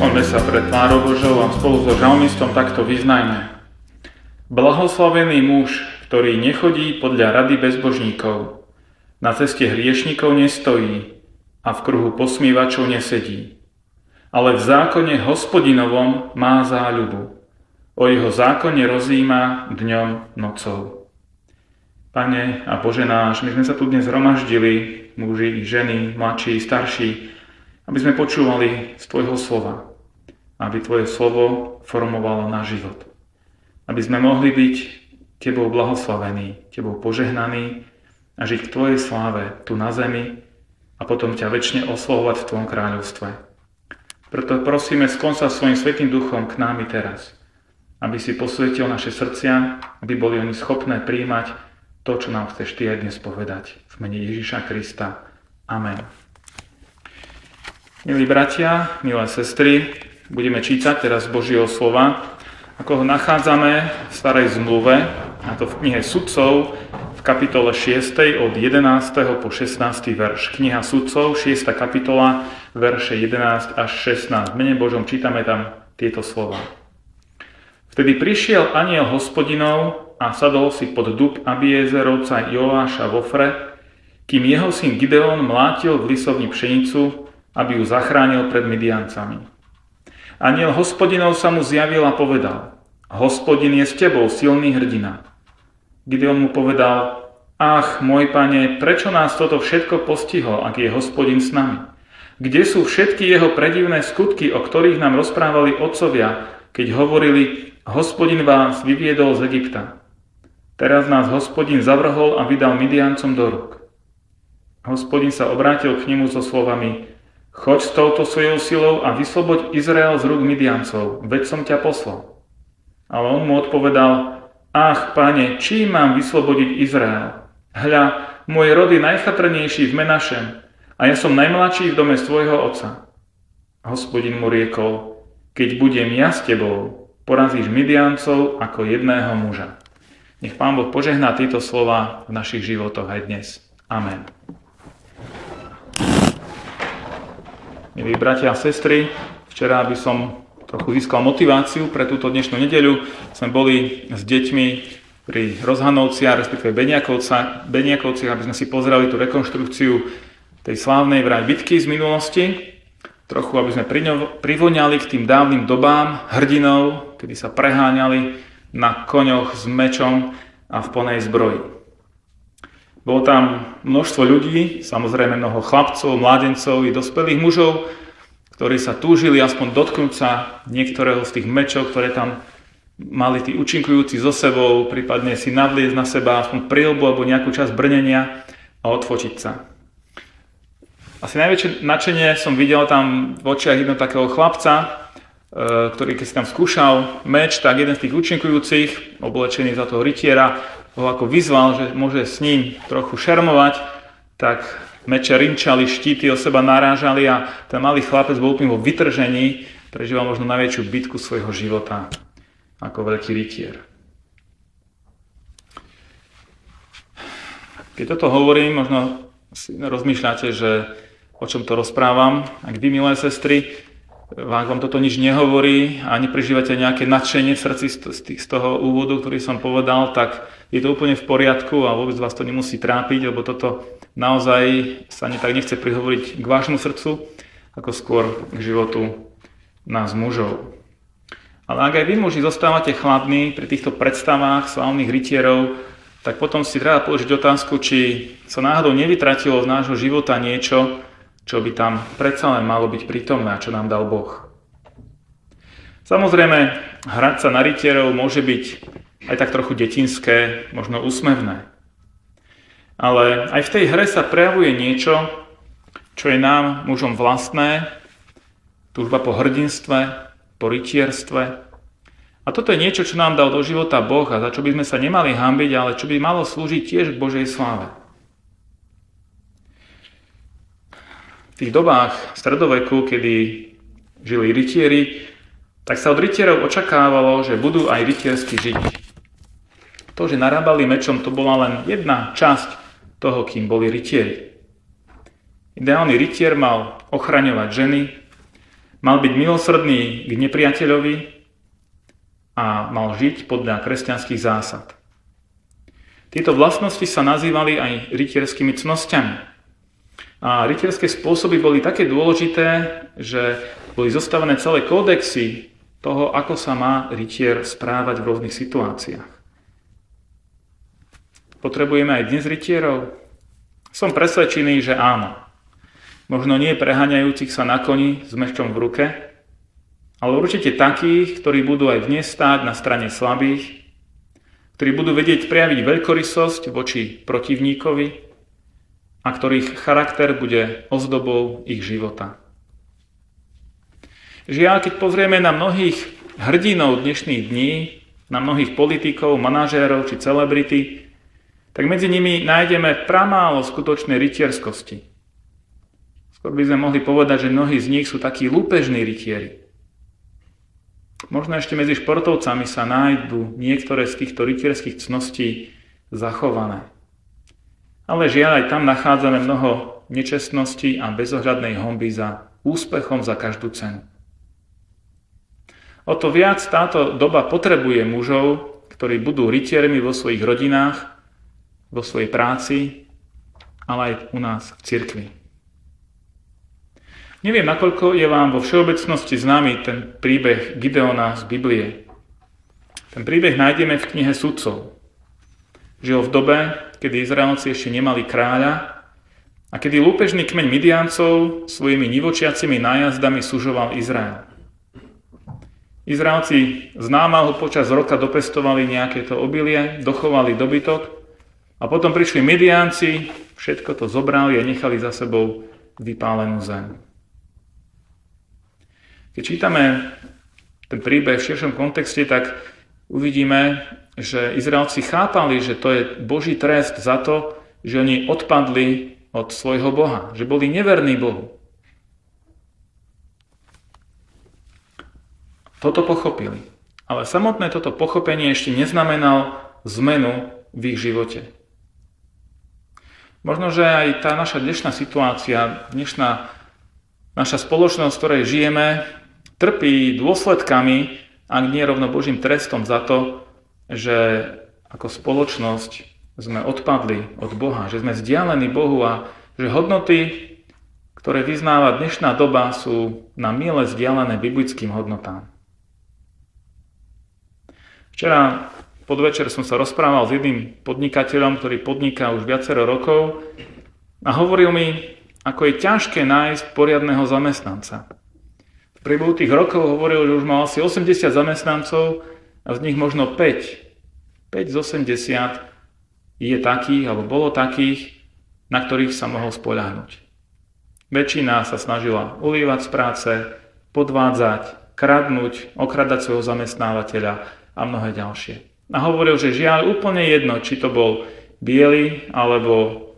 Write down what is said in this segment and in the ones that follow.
Skloňme sa pred tvárou Božou a spolu so žalmistom takto vyznajme. Blahoslavený muž, ktorý nechodí podľa rady bezbožníkov, na ceste hriešnikov nestojí a v kruhu posmívačov nesedí, ale v zákone hospodinovom má záľubu. O jeho zákone rozíma dňom nocou. Pane a Bože náš, my sme sa tu dnes zhromaždili, muži, ženy, mladší, starší, aby sme počúvali z Tvojho slova aby Tvoje slovo formovalo náš život. Aby sme mohli byť Tebou blahoslavení, Tebou požehnaní a žiť k Tvojej sláve tu na zemi a potom ťa väčšine oslovovať v Tvojom kráľovstve. Preto prosíme, sklon sa svojim svetým duchom k námi teraz, aby si posvetil naše srdcia, aby boli oni schopné príjmať to, čo nám chceš Ty aj dnes povedať. V mene Ježiša Krista. Amen. Milí bratia, milé sestry, budeme čítať teraz Božieho slova, ako ho nachádzame v starej zmluve, a to v knihe Sudcov, v kapitole 6. od 11. po 16. verš. Kniha Sudcov, 6. kapitola, verše 11 až 16. V mene Božom čítame tam tieto slova. Vtedy prišiel aniel hospodinov a sadol si pod dub Abiezerovca Joáša vo Fre, kým jeho syn Gideon mlátil v lisovni pšenicu, aby ju zachránil pred Midiancami. Aniel hospodinov sa mu zjavil a povedal, hospodin je s tebou, silný hrdina. Gideon mu povedal, ach, môj pane, prečo nás toto všetko postihlo, ak je hospodin s nami? Kde sú všetky jeho predivné skutky, o ktorých nám rozprávali otcovia, keď hovorili, hospodin vás vyviedol z Egypta? Teraz nás hospodin zavrhol a vydal Midiancom do rúk. Hospodin sa obrátil k nemu so slovami, Choď s touto svojou silou a vysloboď Izrael z rúk Midiancov, veď som ťa poslal. Ale on mu odpovedal, ach, pane, čím mám vyslobodiť Izrael? Hľa, môj rod je najchatrnejší v Menašem a ja som najmladší v dome svojho otca. Hospodin mu riekol, keď budem ja s tebou, porazíš Midiancov ako jedného muža. Nech Pán Boh požehná tieto slova v našich životoch aj dnes. Amen. Milí bratia a sestry, včera by som trochu získal motiváciu pre túto dnešnú nedeľu. Sme boli s deťmi pri Rozhanovcia, respektíve Beniakovca, Beniakovci, aby sme si pozerali tú rekonštrukciu tej slávnej vraj bitky z minulosti. Trochu, aby sme privoňali k tým dávnym dobám hrdinov, kedy sa preháňali na koňoch s mečom a v plnej zbroji. Bolo tam množstvo ľudí, samozrejme mnoho chlapcov, mládencov i dospelých mužov, ktorí sa túžili aspoň dotknúť sa niektorého z tých mečov, ktoré tam mali tí účinkujúci so sebou, prípadne si nadliezť na seba aspoň prilbu alebo nejakú časť brnenia a odfočiť sa. Asi najväčšie nadšenie som videl tam v očiach jedného takého chlapca, e, ktorý keď si tam skúšal meč, tak jeden z tých účinkujúcich, oblečený za toho rytiera, ho ako vyzval, že môže s ním trochu šermovať, tak meče rinčali, štíty o seba narážali a ten malý chlapec bol úplne vo vytržení, prežíval možno najväčšiu bitku svojho života ako veľký rytier. Keď toto hovorím, možno si rozmýšľate, že o čom to rozprávam. Ak vy, milé sestry, ak vám toto nič nehovorí a neprežívate nejaké nadšenie v srdci z toho úvodu, ktorý som povedal, tak je to úplne v poriadku a vôbec vás to nemusí trápiť, lebo toto naozaj sa ani tak nechce prihovoriť k vášmu srdcu, ako skôr k životu nás mužov. Ale ak aj vy muži zostávate chladní pri týchto predstavách slávnych rytierov, tak potom si treba položiť otázku, či sa náhodou nevytratilo z nášho života niečo, čo by tam predsa len malo byť prítomné, čo nám dal Boh. Samozrejme, hrať sa na rytierov môže byť aj tak trochu detinské, možno úsmevné. Ale aj v tej hre sa prejavuje niečo, čo je nám, mužom, vlastné, túžba po hrdinstve, po rytierstve, A toto je niečo, čo nám dal do života Boh a za čo by sme sa nemali hambiť, ale čo by malo slúžiť tiež k Božej sláve. Tých dobách stredoveku, kedy žili rytieri, tak sa od rytierov očakávalo, že budú aj rytiersky žiť. To, že narábali mečom, to bola len jedna časť toho, kým boli rytieri. Ideálny rytier mal ochraňovať ženy, mal byť milosrdný k nepriateľovi a mal žiť podľa kresťanských zásad. Tieto vlastnosti sa nazývali aj rytierskými cnosťami. A rytierské spôsoby boli také dôležité, že boli zostavené celé kódexy toho, ako sa má rytier správať v rôznych situáciách. Potrebujeme aj dnes rytierov? Som presvedčený, že áno. Možno nie preháňajúcich sa na koni s mečom v ruke, ale určite takých, ktorí budú aj dnes stáť na strane slabých, ktorí budú vedieť prejaviť veľkorysosť voči protivníkovi a ktorých charakter bude ozdobou ich života. Žiaľ, keď pozrieme na mnohých hrdinov dnešných dní, na mnohých politikov, manažérov či celebrity, tak medzi nimi nájdeme pramálo skutočnej rytierskosti. Skôr by sme mohli povedať, že mnohí z nich sú takí lúpežní rytieri. Možno ešte medzi športovcami sa nájdú niektoré z týchto rytierských cností zachované. Ale žiaľ aj tam nachádzame mnoho nečestnosti a bezohľadnej homby za úspechom za každú cenu. O to viac táto doba potrebuje mužov, ktorí budú rytiermi vo svojich rodinách, vo svojej práci, ale aj u nás v cirkvi. Neviem, nakoľko je vám vo všeobecnosti známy ten príbeh Gideona z Biblie. Ten príbeh nájdeme v knihe Sudcov. Žil v dobe, kedy Izraelci ešte nemali kráľa a kedy lúpežný kmeň Midiancov svojimi nivočiacimi nájazdami sužoval Izrael. Izraelci z námahu počas roka dopestovali nejaké to obilie, dochovali dobytok a potom prišli Midianci, všetko to zobrali a nechali za sebou vypálenú zem. Keď čítame ten príbeh v širšom kontexte, tak uvidíme, že Izraelci chápali, že to je Boží trest za to, že oni odpadli od svojho Boha, že boli neverní Bohu. Toto pochopili. Ale samotné toto pochopenie ešte neznamenal zmenu v ich živote. Možno, že aj tá naša dnešná situácia, dnešná naša spoločnosť, v ktorej žijeme, trpí dôsledkami, ak nie rovno Božím trestom za to, že ako spoločnosť sme odpadli od Boha, že sme vzdialení Bohu a že hodnoty, ktoré vyznáva dnešná doba, sú na miele vzdialené biblickým hodnotám. Včera podvečer som sa rozprával s jedným podnikateľom, ktorý podniká už viacero rokov a hovoril mi, ako je ťažké nájsť poriadného zamestnanca. V priebehu tých rokov hovoril, že už mal asi 80 zamestnancov a z nich možno 5, 5 z 80 je takých, alebo bolo takých, na ktorých sa mohol spoľahnúť. Väčšina sa snažila ulívať z práce, podvádzať, kradnúť, okradať svojho zamestnávateľa a mnohé ďalšie. A hovoril, že žiaľ úplne jedno, či to bol biely alebo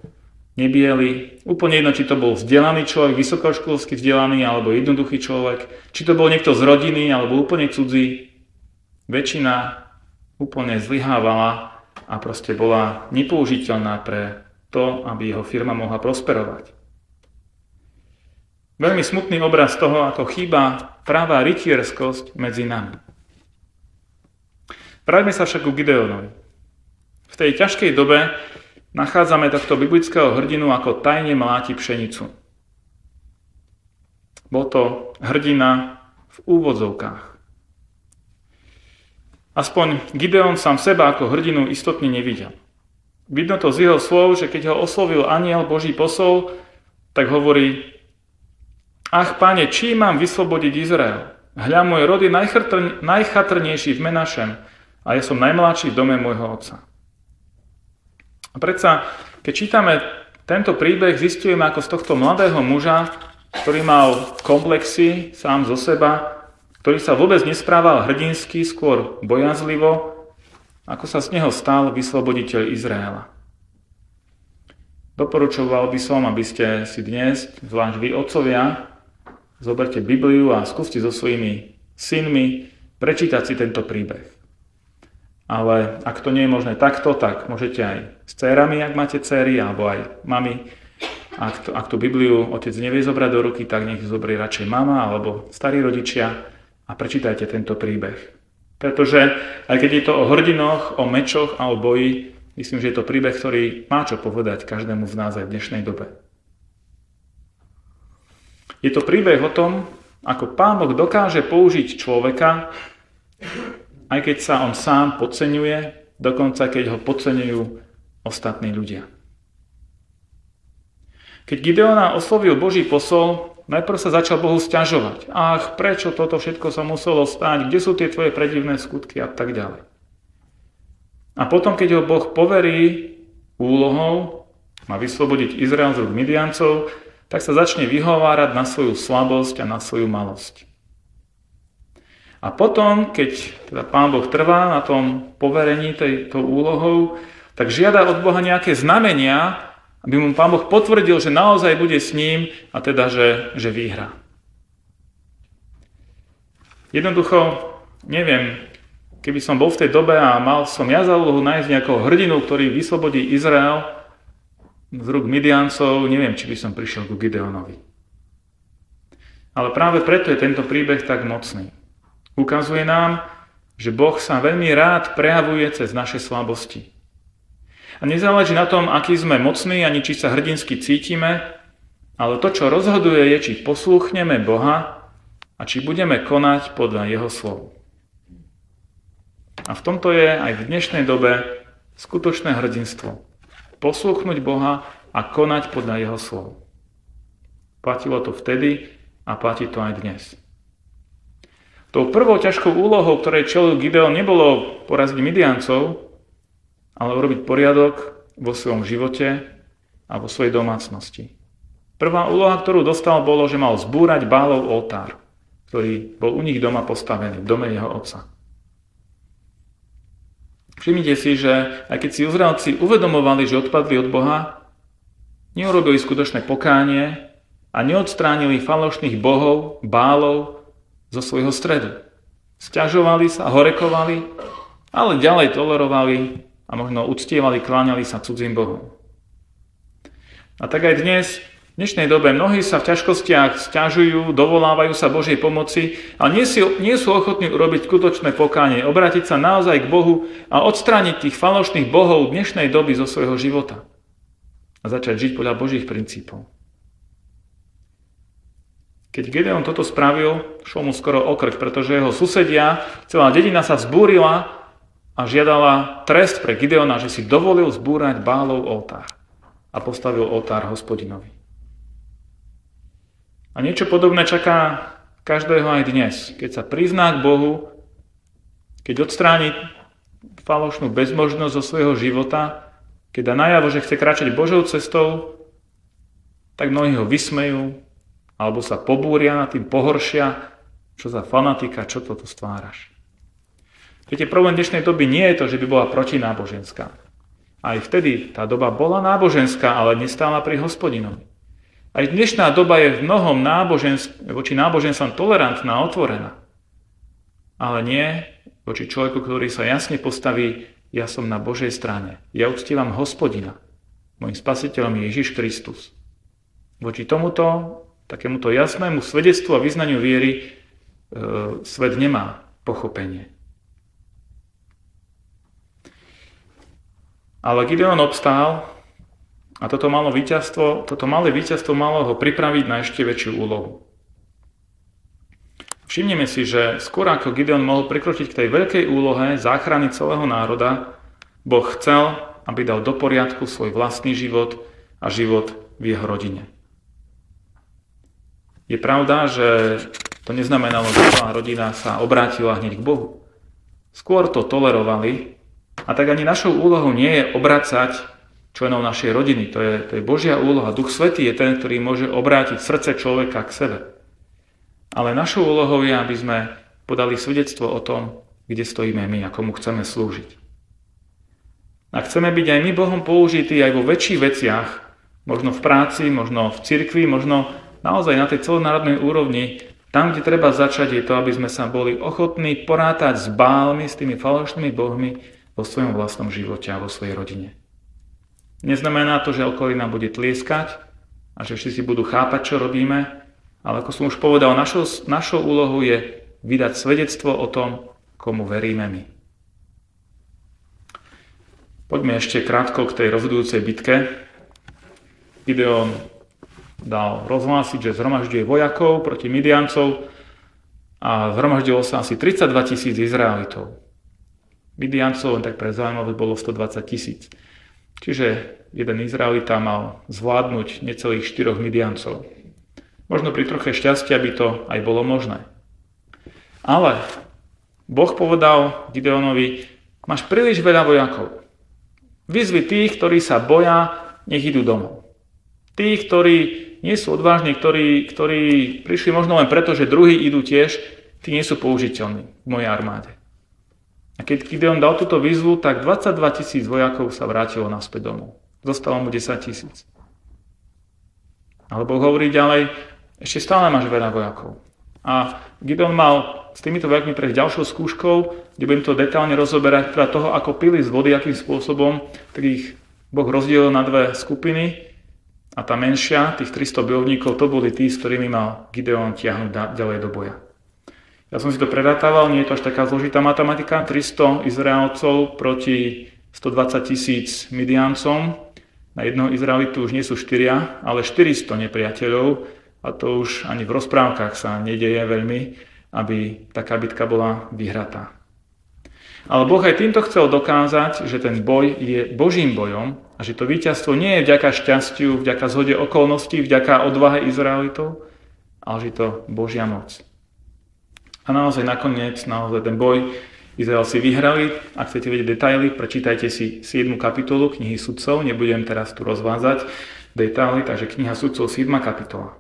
nebiely. Úplne jedno, či to bol vzdelaný človek, vysokoškolsky vzdelaný alebo jednoduchý človek, či to bol niekto z rodiny alebo úplne cudzí. Väčšina úplne zlyhávala a proste bola nepoužiteľná pre to, aby jeho firma mohla prosperovať. Veľmi smutný obraz toho, ako chýba práva rytierskosť medzi nami. Vráťme sa však ku Gideonovi. V tej ťažkej dobe nachádzame tohto biblického hrdinu ako tajne mláti pšenicu. Bol to hrdina v úvodzovkách. Aspoň Gideon sám seba ako hrdinu istotne nevidel. Vidno to z jeho slov, že keď ho oslovil aniel Boží posol, tak hovorí Ach, páne, čím mám vyslobodiť Izrael? Hľa, môj rod je najchatrnejší v Menašem a ja som najmladší v dome môjho otca. A predsa, keď čítame tento príbeh, zistujeme, ako z tohto mladého muža, ktorý mal komplexy sám zo seba, ktorý sa vôbec nesprával hrdinsky, skôr bojazlivo, ako sa z neho stal vysloboditeľ Izraela. Doporučoval by som, aby ste si dnes, zvlášť vy otcovia, zoberte Bibliu a skúste so svojimi synmi prečítať si tento príbeh. Ale ak to nie je možné takto, tak môžete aj s cérami, ak máte céry, alebo aj mami. Ak, to, ak tú Bibliu otec nevie zobrať do ruky, tak nech zobrie radšej mama alebo starí rodičia a prečítajte tento príbeh. Pretože aj keď je to o hrdinoch, o mečoch a o boji, myslím, že je to príbeh, ktorý má čo povedať každému z nás aj v dnešnej dobe. Je to príbeh o tom, ako Pán Boh dokáže použiť človeka, aj keď sa on sám podceňuje, dokonca keď ho podceňujú ostatní ľudia. Keď Gideona oslovil Boží posol, najprv sa začal Bohu stiažovať. Ach, prečo toto všetko sa muselo stať? Kde sú tie tvoje predivné skutky? A tak ďalej. A potom, keď ho Boh poverí úlohou, má vyslobodiť Izrael z rúk Midiancov, tak sa začne vyhovárať na svoju slabosť a na svoju malosť. A potom, keď teda Pán Boh trvá na tom poverení tejto úlohou, tak žiada od Boha nejaké znamenia, aby mu Pán Boh potvrdil, že naozaj bude s ním a teda, že, že vyhrá. Jednoducho, neviem, keby som bol v tej dobe a mal som ja za úlohu nájsť nejakého hrdinu, ktorý vyslobodí Izrael z rúk Midiancov, neviem, či by som prišiel ku Gideonovi. Ale práve preto je tento príbeh tak mocný. Ukazuje nám, že Boh sa veľmi rád prejavuje cez naše slabosti. A nezáleží na tom, aký sme mocní, ani či sa hrdinsky cítime, ale to, čo rozhoduje, je, či poslúchneme Boha a či budeme konať podľa Jeho slov. A v tomto je aj v dnešnej dobe skutočné hrdinstvo. Poslúchnuť Boha a konať podľa Jeho slov. Platilo to vtedy a platí to aj dnes. Tou prvou ťažkou úlohou, ktorej čelil Gideon, nebolo poraziť Midiancov, ale urobiť poriadok vo svojom živote a vo svojej domácnosti. Prvá úloha, ktorú dostal, bolo, že mal zbúrať bálov oltár, ktorý bol u nich doma postavený, v dome jeho otca. Všimnite si, že aj keď si Izraelci uvedomovali, že odpadli od Boha, neurobili skutočné pokánie a neodstránili falošných bohov, bálov zo svojho stredu. Sťažovali sa, horekovali, ale ďalej tolerovali a možno uctievali, kláňali sa cudzím Bohom. A tak aj dnes, v dnešnej dobe, mnohí sa v ťažkostiach stiažujú, dovolávajú sa Božej pomoci, ale nie, nie sú ochotní urobiť skutočné pokánie, obrátiť sa naozaj k Bohu a odstrániť tých falošných bohov dnešnej doby zo svojho života a začať žiť podľa Božích princípov. Keď Gedeon toto spravil, šlo mu skoro okrk, pretože jeho susedia, celá dedina sa vzbúrila a žiadala trest pre Gideona, že si dovolil zbúrať bálov oltár a postavil oltár hospodinovi. A niečo podobné čaká každého aj dnes, keď sa prizná k Bohu, keď odstráni falošnú bezmožnosť zo svojho života, keď dá najavo, že chce kráčať Božou cestou, tak mnohí ho vysmejú, alebo sa pobúria na tým, pohoršia, čo za fanatika, čo toto stváraš. Viete, problém dnešnej doby nie je to, že by bola protináboženská. Aj vtedy tá doba bola náboženská, ale nestála pri hospodinovi. Aj dnešná doba je v mnohom nábožensk- voči náboženstvom tolerantná, otvorená. Ale nie voči človeku, ktorý sa jasne postaví, ja som na Božej strane. Ja uctívam hospodina. Mojím spasiteľom je Ježiš Kristus. Voči tomuto takémuto jasnému svedectvu a vyznaniu viery e, svet nemá pochopenie. Ale Gideon obstál a toto, malo víťazstvo, toto malé víťazstvo malo ho pripraviť na ešte väčšiu úlohu. Všimneme si, že skôr ako Gideon mohol prikročiť k tej veľkej úlohe záchrany celého národa, Boh chcel, aby dal do poriadku svoj vlastný život a život v jeho rodine. Je pravda, že to neznamenalo, že celá rodina sa obrátila hneď k Bohu. Skôr to tolerovali a tak ani našou úlohou nie je obracať členov našej rodiny. To je, to je Božia úloha. Duch Svetý je ten, ktorý môže obrátiť srdce človeka k sebe. Ale našou úlohou je, aby sme podali svedectvo o tom, kde stojíme my a komu chceme slúžiť. A chceme byť aj my Bohom použití aj vo väčších veciach, možno v práci, možno v cirkvi, možno naozaj na tej celonárodnej úrovni, tam, kde treba začať, je to, aby sme sa boli ochotní porátať s bálmi, s tými falošnými bohmi vo svojom vlastnom živote a vo svojej rodine. Neznamená to, že okolina bude tlieskať a že všetci budú chápať, čo robíme, ale ako som už povedal, našou, našou úlohou je vydať svedectvo o tom, komu veríme my. Poďme ešte krátko k tej rozhodujúcej bitke. Gideon dal rozhlásiť, že zhromažďuje vojakov proti Midiancov a zhromaždilo sa asi 32 tisíc Izraelitov. Midiancov, len tak pre zaujímavosť, bolo 120 tisíc. Čiže jeden Izraelita mal zvládnuť necelých 4 Midiancov. Možno pri troche šťastia by to aj bolo možné. Ale Boh povedal Gideonovi, máš príliš veľa vojakov. Vyzvi tých, ktorí sa boja, nech idú domov. Tí, ktorí nie sú odvážni, ktorí, ktorí prišli možno len preto, že druhí idú tiež, tí nie sú použiteľní v mojej armáde. A keď Gideon dal túto výzvu, tak 22 tisíc vojakov sa vrátilo naspäť domov. Zostalo mu 10 tisíc. Alebo hovorí ďalej, ešte stále máš veľa vojakov. A Gideon mal s týmito vojakmi prejsť ďalšou skúškou, kde budem to detálne rozoberať, teda toho, ako pili z vody, akým spôsobom, tak ich Boh rozdielil na dve skupiny a tá menšia, tých 300 bojovníkov, to boli tí, s ktorými mal Gideon tiahnuť ďalej do boja. Ja som si to predátával, nie je to až taká zložitá matematika. 300 Izraelcov proti 120 tisíc Midiancom. Na jednoho Izraelitu už nie sú štyria, ale 400 nepriateľov. A to už ani v rozprávkach sa nedeje veľmi aby taká bitka bola vyhratá. Ale Boh aj týmto chcel dokázať, že ten boj je Božím bojom a že to víťazstvo nie je vďaka šťastiu, vďaka zhode okolností, vďaka odvahe Izraelitov, ale že to Božia moc. A naozaj nakoniec, naozaj ten boj Izrael si vyhrali. Ak chcete vedieť detaily, prečítajte si 7. kapitolu knihy sudcov. Nebudem teraz tu rozvázať detaily, takže kniha sudcov 7. kapitola.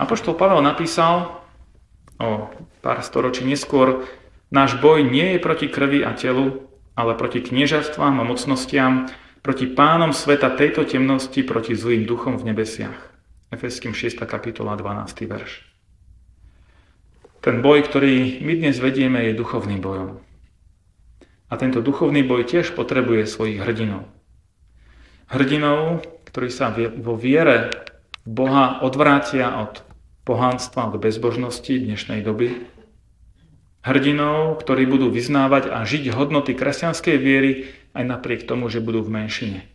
Apoštol Pavel napísal o pár storočí neskôr, náš boj nie je proti krvi a telu, ale proti kniežatstvám a mocnostiam, proti pánom sveta tejto temnosti, proti zlým duchom v nebesiach. Efeským 6. kapitola 12. verš. Ten boj, ktorý my dnes vedieme, je duchovným bojom. A tento duchovný boj tiež potrebuje svojich hrdinov. Hrdinov, ktorí sa vo viere Boha odvrátia od pohánstva od bezbožnosti dnešnej doby. Hrdinov, ktorí budú vyznávať a žiť hodnoty kresťanskej viery aj napriek tomu, že budú v menšine.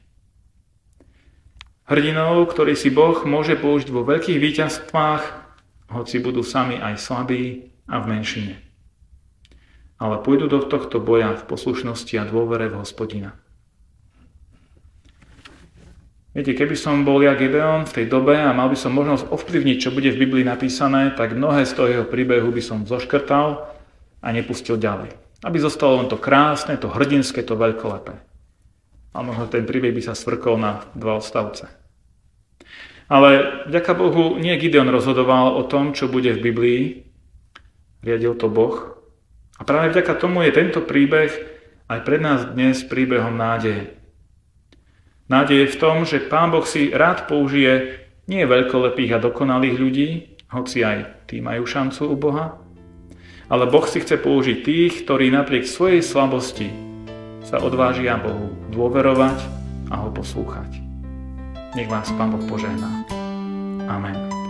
Hrdinov, ktorí si Boh môže použiť vo veľkých víťazstvách, hoci budú sami aj slabí a v menšine. Ale pôjdu do tohto boja v poslušnosti a dôvere v hospodina. Viete, keby som bol ja Gideon v tej dobe a mal by som možnosť ovplyvniť, čo bude v Biblii napísané, tak mnohé z toho jeho príbehu by som zoškrtal a nepustil ďalej. Aby zostalo len to krásne, to hrdinské, to veľkolepé. A možno ten príbeh by sa svrkol na dva odstavce. Ale vďaka Bohu nie Gideon rozhodoval o tom, čo bude v Biblii. Riadil to Boh. A práve vďaka tomu je tento príbeh aj pre nás dnes príbehom nádeje. Nádej je v tom, že Pán Boh si rád použije nie veľkolepých a dokonalých ľudí, hoci aj tí majú šancu u Boha, ale Boh si chce použiť tých, ktorí napriek svojej slabosti sa odvážia Bohu dôverovať a ho poslúchať. Nech vás Pán Boh požehná. Amen.